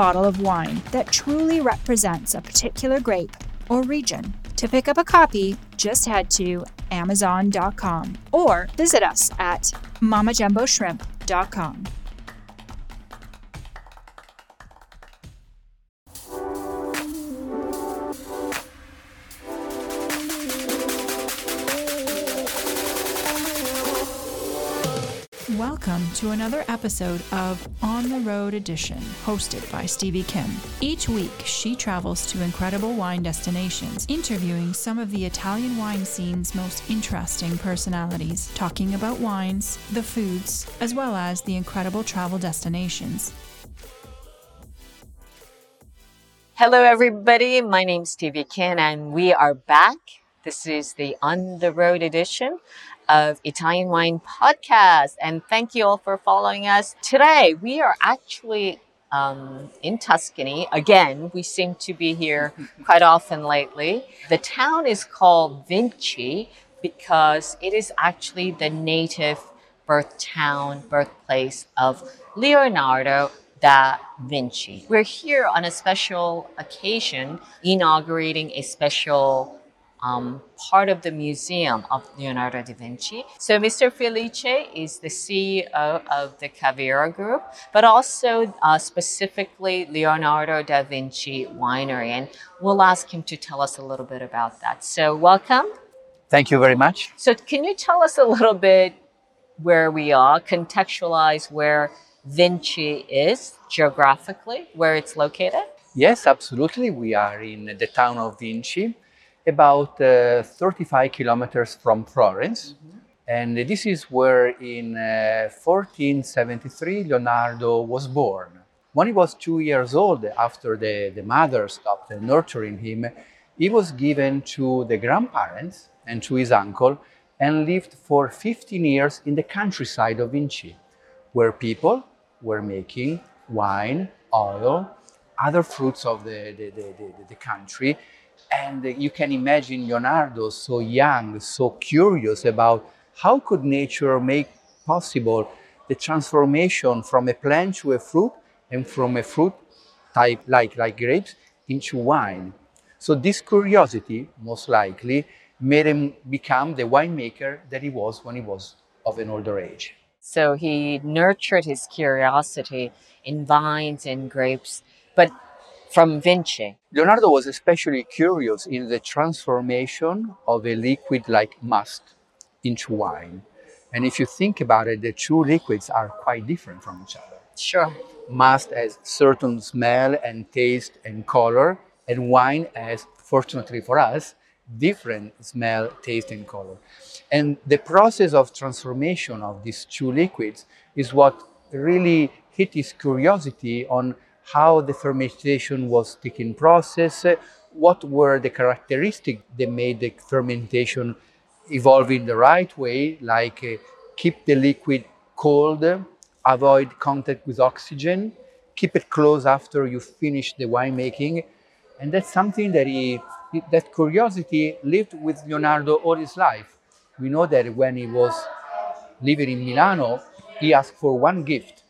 bottle of wine that truly represents a particular grape or region. To pick up a copy, just head to Amazon.com or visit us at MamaJumboShrimp.com. Welcome to another episode of On the Road Edition, hosted by Stevie Kim. Each week, she travels to incredible wine destinations, interviewing some of the Italian wine scene's most interesting personalities, talking about wines, the foods, as well as the incredible travel destinations. Hello, everybody. My name's Stevie Kim, and we are back. This is the On the Road edition of Italian Wine Podcast. And thank you all for following us. Today, we are actually um, in Tuscany. Again, we seem to be here quite often lately. The town is called Vinci because it is actually the native birth town, birthplace of Leonardo da Vinci. We're here on a special occasion, inaugurating a special um, part of the museum of Leonardo da Vinci. So Mr. Felice is the CEO of the Caviro Group, but also uh, specifically Leonardo da Vinci Winery. And we'll ask him to tell us a little bit about that. So welcome. Thank you very much. So can you tell us a little bit where we are, contextualize where Vinci is geographically, where it's located? Yes, absolutely. We are in the town of Vinci about uh, 35 kilometers from Florence. Mm-hmm. And this is where in uh, 1473 Leonardo was born. When he was two years old, after the, the mother stopped nurturing him, he was given to the grandparents and to his uncle and lived for 15 years in the countryside of Vinci, where people were making wine, oil, other fruits of the, the, the, the, the country, and you can imagine Leonardo so young, so curious about how could nature make possible the transformation from a plant to a fruit and from a fruit type like, like grapes into wine. So this curiosity, most likely, made him become the winemaker that he was when he was of an older age. So he nurtured his curiosity in vines and grapes, but from Vinci. Leonardo was especially curious in the transformation of a liquid like must into wine. And if you think about it, the two liquids are quite different from each other. Sure. Must has certain smell and taste and color, and wine has, fortunately for us, different smell, taste, and color. And the process of transformation of these two liquids is what really hit his curiosity on how the fermentation was taking process, what were the characteristics that made the fermentation evolve in the right way, like uh, keep the liquid cold, avoid contact with oxygen, keep it close after you finish the winemaking. And that's something that he, that curiosity lived with Leonardo all his life. We know that when he was living in Milano, he asked for one gift,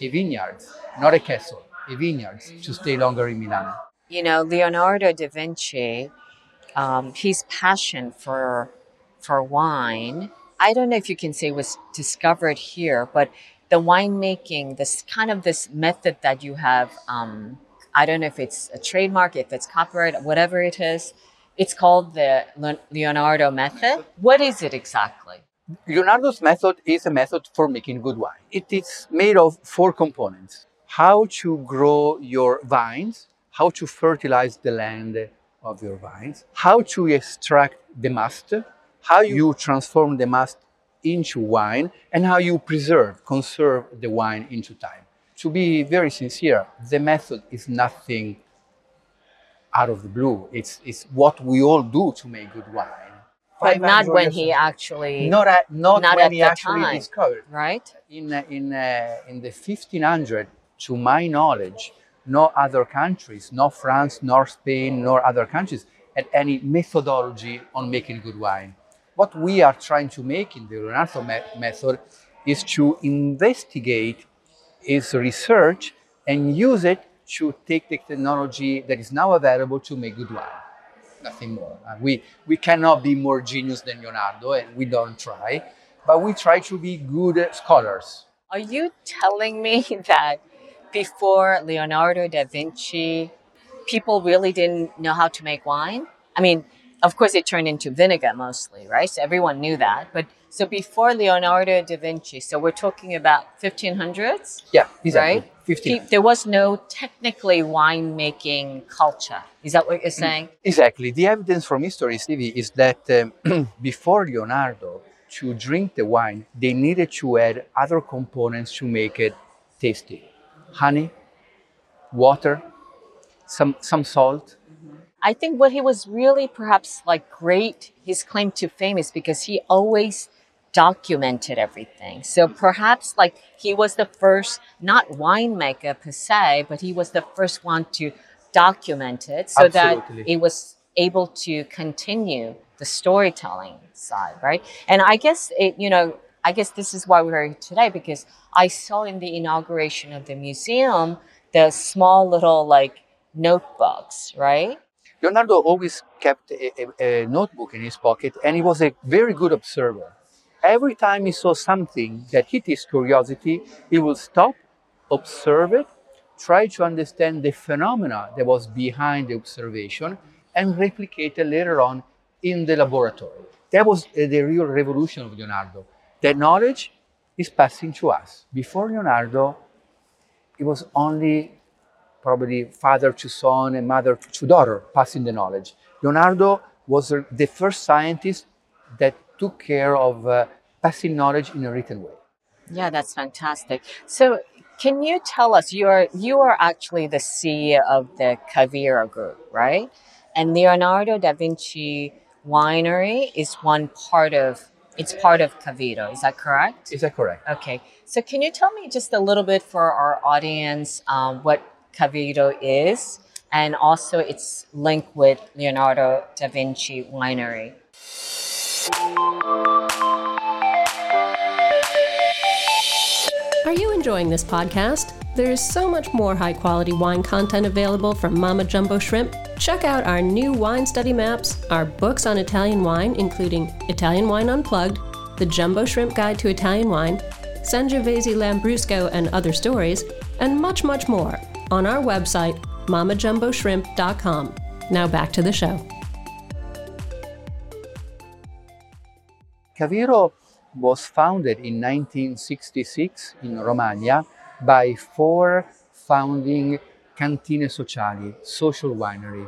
a vineyard, not a castle vineyards to stay longer in Milan. You know, Leonardo da Vinci, um, his passion for for wine. I don't know if you can say was discovered here, but the winemaking, this kind of this method that you have. Um, I don't know if it's a trademark, if it's copyright, whatever it is. It's called the Leonardo method. What is it exactly? Leonardo's method is a method for making good wine. It is made of four components how to grow your vines, how to fertilize the land of your vines, how to extract the must, how you transform the must into wine, and how you preserve, conserve the wine into time. To be very sincere, the method is nothing out of the blue. It's, it's what we all do to make good wine. But not when he actually, not at, not, not when at he actually time. discovered. right? In, uh, in, uh, in the 1500, to my knowledge, no other countries, no France, nor Spain, nor other countries, had any methodology on making good wine. What we are trying to make in the Leonardo me- method is to investigate is research and use it to take the technology that is now available to make good wine. Nothing more. Uh, we, we cannot be more genius than Leonardo, and we don't try, but we try to be good scholars. Are you telling me that before Leonardo da Vinci, people really didn't know how to make wine? I mean, of course, it turned into vinegar mostly, right? So everyone knew that. But so before Leonardo da Vinci, so we're talking about 1500s, Yeah, exactly. right? 15. There was no technically winemaking culture. Is that what you're saying? Exactly. The evidence from history, Stevie, is that um, before Leonardo, to drink the wine, they needed to add other components to make it tasty honey, water, some, some salt. I think what he was really perhaps like great, his claim to fame is because he always documented everything. So perhaps like he was the first, not winemaker per se, but he was the first one to document it so Absolutely. that it was able to continue the storytelling side, right? And I guess it, you know, I guess this is why we're here today because I saw in the inauguration of the museum the small little like notebooks, right? Leonardo always kept a, a- a notebook in his pocket and he was a very good observer. Every time he saw something that hit his curiosity, he would stop, observe it, try to understand the phenomena that was behind the observation, and replicate it later on in the laboratory. That was uh, the real revolution of Leonardo. That knowledge is passing to us. Before Leonardo, it was only probably father to son and mother to daughter passing the knowledge. Leonardo was the first scientist that took care of uh, passing knowledge in a written way. Yeah, that's fantastic. So, can you tell us you are you are actually the CEO of the Caviro Group, right? And Leonardo da Vinci Winery is one part of it's part of Caviro. Is that correct? Is that correct? Okay. So, can you tell me just a little bit for our audience um, what Caviro is, and also its link with Leonardo da Vinci Winery? Are you enjoying this podcast? There's so much more high quality wine content available from Mama Jumbo Shrimp. Check out our new wine study maps, our books on Italian wine, including Italian Wine Unplugged, The Jumbo Shrimp Guide to Italian Wine, Sangiovese Lambrusco and Other Stories, and much, much more on our website, mamajumboshrimp.com. Now back to the show. Caviro was founded in 1966 in Romagna by four founding cantine sociali, social winery,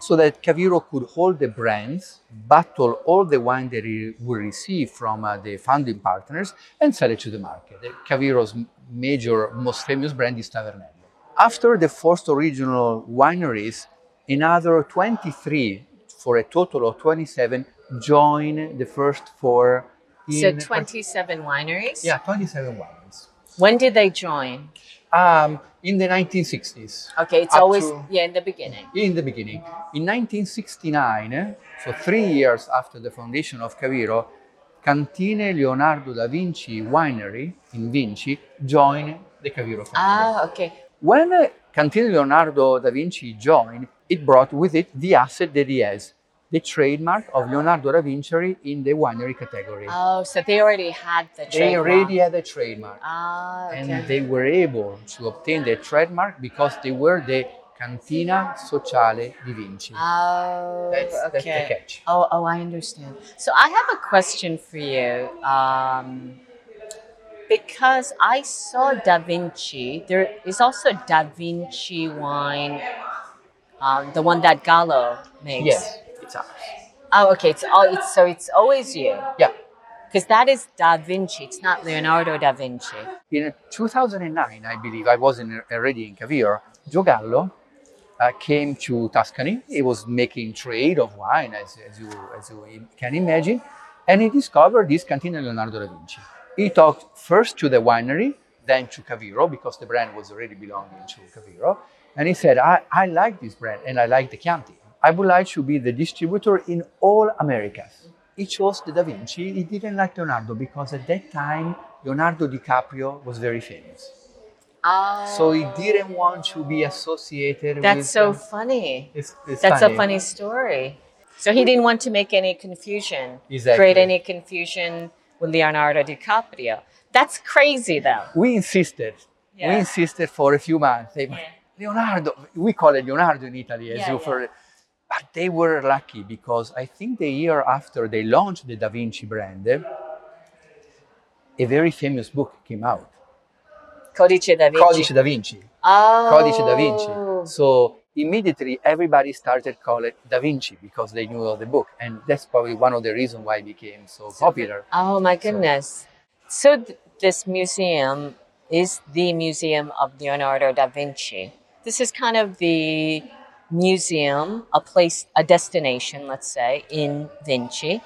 so that Caviro could hold the brands, bottle all the wine that it would receive from uh, the founding partners, and sell it to the market. Caviro's major, most famous brand is Tavernello. After the first original wineries, another 23, for a total of 27, joined the first four. So, in- 27 wineries? Yeah, 27 wineries. When did they join? Um, in the 1960s. Okay, it's always to- yeah in the beginning. in the beginning. In 1969, eh, so three years after the foundation of Caviro, Cantine Leonardo da Vinci Winery in Vinci joined the Caviro family. Ah, okay. When Cantine Leonardo da Vinci joined, it brought with it the asset that he has, the trademark of Leonardo da Vinci in the winery category. Oh, so they already had the they trademark. already had a trademark. Ah, okay. and they were able to obtain the trademark because they were the Cantina Sociale di Vinci. Oh, That's- okay. that's the catch. Oh, oh, I understand. So I have a question for you. Um, because I saw Da Vinci, there is also Da Vinci wine um, the one that Gallo makes. Yes, it's ours. Oh, okay. It's all. It's so it's always you. Yeah. Because that is Da Vinci. It's not Leonardo da Vinci. In 2009, I believe, I was in, already in Caviro. Joe Gallo uh, came to Tuscany. He was making trade of wine, as, as, you, as you can imagine, and he discovered this Cantina Leonardo da Vinci. He talked first to the winery, then to Caviro, because the brand was already belonging to Caviro. And he said, I, I like this brand and I like the Chianti. I would like to be the distributor in all Americas he chose the Da Vinci. He didn't like Leonardo because at that time Leonardo DiCaprio was very famous. Oh. So he didn't want to be associated with That's with so um, funny. it's, it's That's funny. a funny story. So he didn't want to make any confusion, Exactly. create any confusion with Leonardo DiCaprio. That's crazy, though. We insisted. We insisted for a few months. They, Yeah. Leonardo, we call it Leonardo in Italy, as Yeah, you yeah. for. But they were lucky because I think the year after they launched the Da Vinci brand, a very famous book came out, Codice da Vinci. Codice da Vinci. Oh. Codice da Vinci. Oh. So immediately everybody started call it Da Vinci because they knew of the book, and that's probably one of the reasons why it became so popular. Oh my goodness. So, th- this museum is the museum of Leonardo da Vinci. This is kind of the museum, a place, a destination, let's say, in Vinci.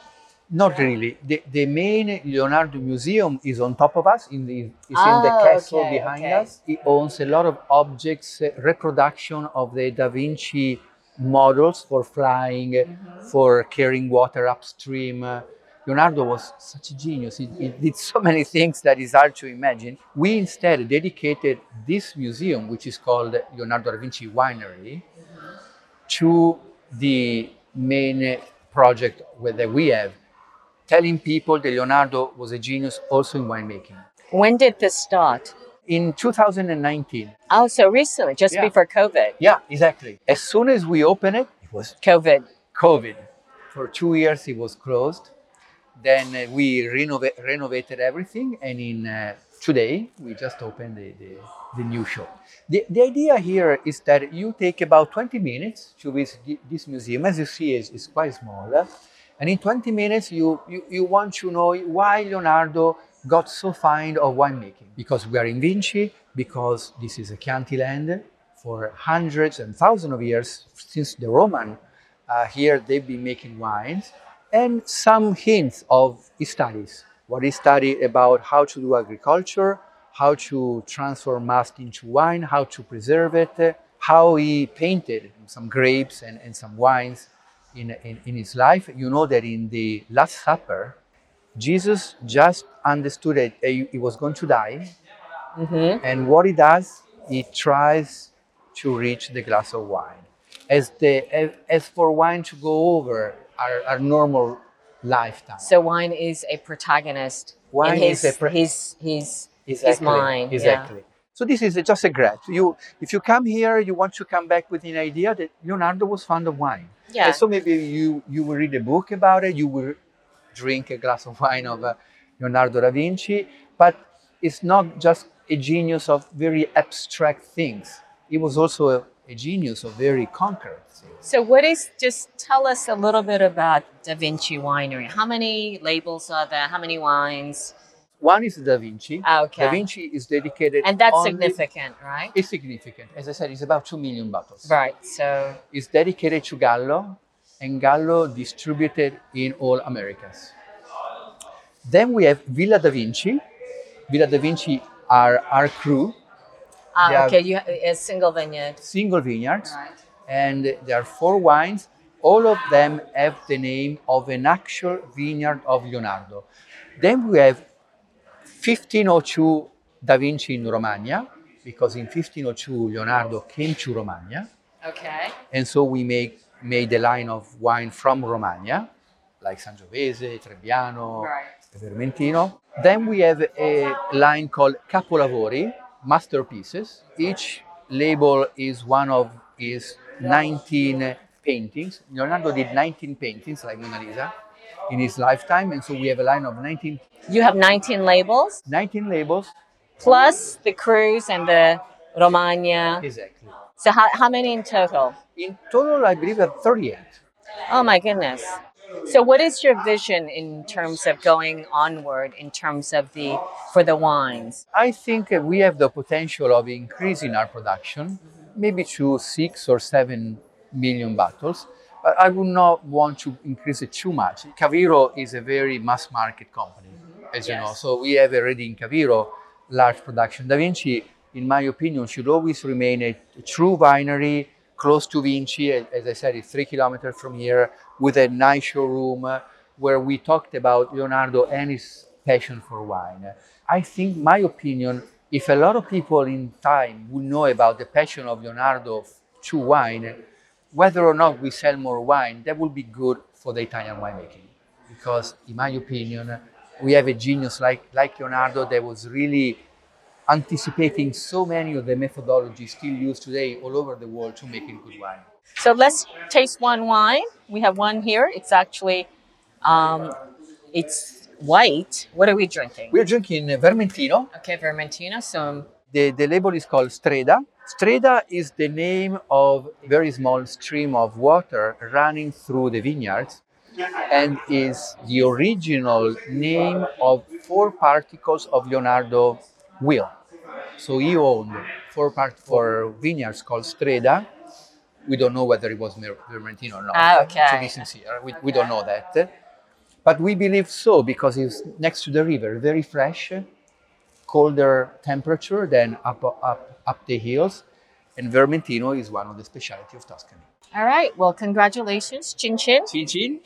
Not really. The, the main Leonardo Museum is on top of us. In the is in the Ah, castle okay, behind okay. us. It owns a lot of objects, uh, reproduction of the Da Vinci models for flying, Mm-hmm. for carrying water upstream. Uh, Leonardo was such a genius. He, he did so many things that is hard to imagine. We instead dedicated this museum, which is called Leonardo da Vinci Winery, to the main project that we have, telling people that Leonardo was a genius also in winemaking. When did this start? In 2019, Oh, so recently, just Yeah. before COVID. yeah, exactly. As soon as we opened it, it was COVID. COVID. For two years, it was closed. Then uh, we renova- renovated everything, and in uh, today we just opened the, the, the new shop. The, the idea here is that you take about 20 minutes to visit this museum. As you see, it's, it's quite small. uh, And in 20 minutes, you, you, you want to know why Leonardo got so fond of winemaking. Because we are in Vinci, because this is a Chianti land for hundreds and thousands of years since the Roman uh, here they've been making wines and some hints of studies what he studied about how to do agriculture how to transform must into wine how to preserve it how he painted some grapes and, and some wines in, in, in his life. You know that in the last supper jesus just understood that he was going to die. Hmm and what he does, he tries to reach the glass of wine. As the as, as for wine to go over our, our normal lifetime. So wine is a protagonist Wine in his, is a pro- his, his, his Exactly, mind. yeah. Exactly. So this is just a grad. You, if you come here, you want to come back with an idea that Leonardo was fond of wine. Yeah. And so maybe you you will read a book about it. You will drink a glass of wine of uh, Leonardo da Vinci. But it's not just a genius of very abstract things. He was also a, a genius of very concrete. So, what is just tell us a little bit about Da Vinci Winery? How many labels are there? How many wines? One is Da Vinci. Ah, okay. Da Vinci is dedicated, And that's only- significant, right? It's significant. As I said, it's about two million bottles. Right. So, it's dedicated to Gallo, and Gallo distributed in all Americas. Then we have Villa da Vinci. Villa da Vinci are our crew, ah, They okay, you have a single vineyard. single vineyards, Right. and there are four wines. All of them have the name of an actual vineyard of Leonardo. Then we have 1502 Da Vinci in Romagna, because in 1502 Leonardo came to Romagna. Okay. And so we make, made a line of wine from Romagna, like Sangiovese, Trebbiano, Right. Vermentino. Then we have a line called Capolavori, masterpieces. Each label is one of his 19 paintings. Leonardo did 19 paintings, like Mona Lisa, in his lifetime. And so we have a line of 19, You have 19 labels 19 labels. plus the cruise and the Romagna. Exactly. So, how, how many in total? In total, I believe at 38. Oh my goodness. So what is your vision in terms of going onward in terms of the for the wines? I think we have the potential of increasing our production, maybe to six or seven million bottles. But I would not want to increase it too much. Caviro is a very mass market company, as you know. So we have already in Caviro large production. Da Vinci, in my opinion, should always remain a true winery close to Vinci. As I said, it's three kilometers from here with a nice showroom uh, where we talked about Leonardo and his passion for wine. I think, my opinion, if a lot of people in time would know about the passion of Leonardo to wine, whether or not we sell more wine, that would be good for the Italian winemaking. Because, in my opinion, we have a genius like, like Leonardo that was really anticipating so many of the methodologies still used today all over the world to making good wine. So let's taste one wine. We have one here. It's actually, um, it's white. What are we drinking? We're drinking Vermentino. Okay, Vermentino. So the, the label is called Streda. Streda is the name of a very small stream of water running through the vineyards and is the original name of four particles of Leonardo will. So he owned four part for vineyards called Streda. We don't know whether it was Vermentino or not. Ah, okay. To be sincere, we, we don't know that. But we believe so because it's next to the river, very fresh, colder temperature than up, up, up the hills. And Vermentino is one of the specialty of Tuscany. All right. Well, congratulations, Chin Chin. Chin Chin.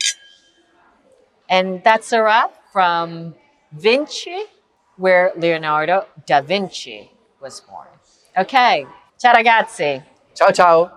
And that's a wrap from Vinci where Leonardo da Vinci was born. Okay, ciao ragazzi. Ciao ciao.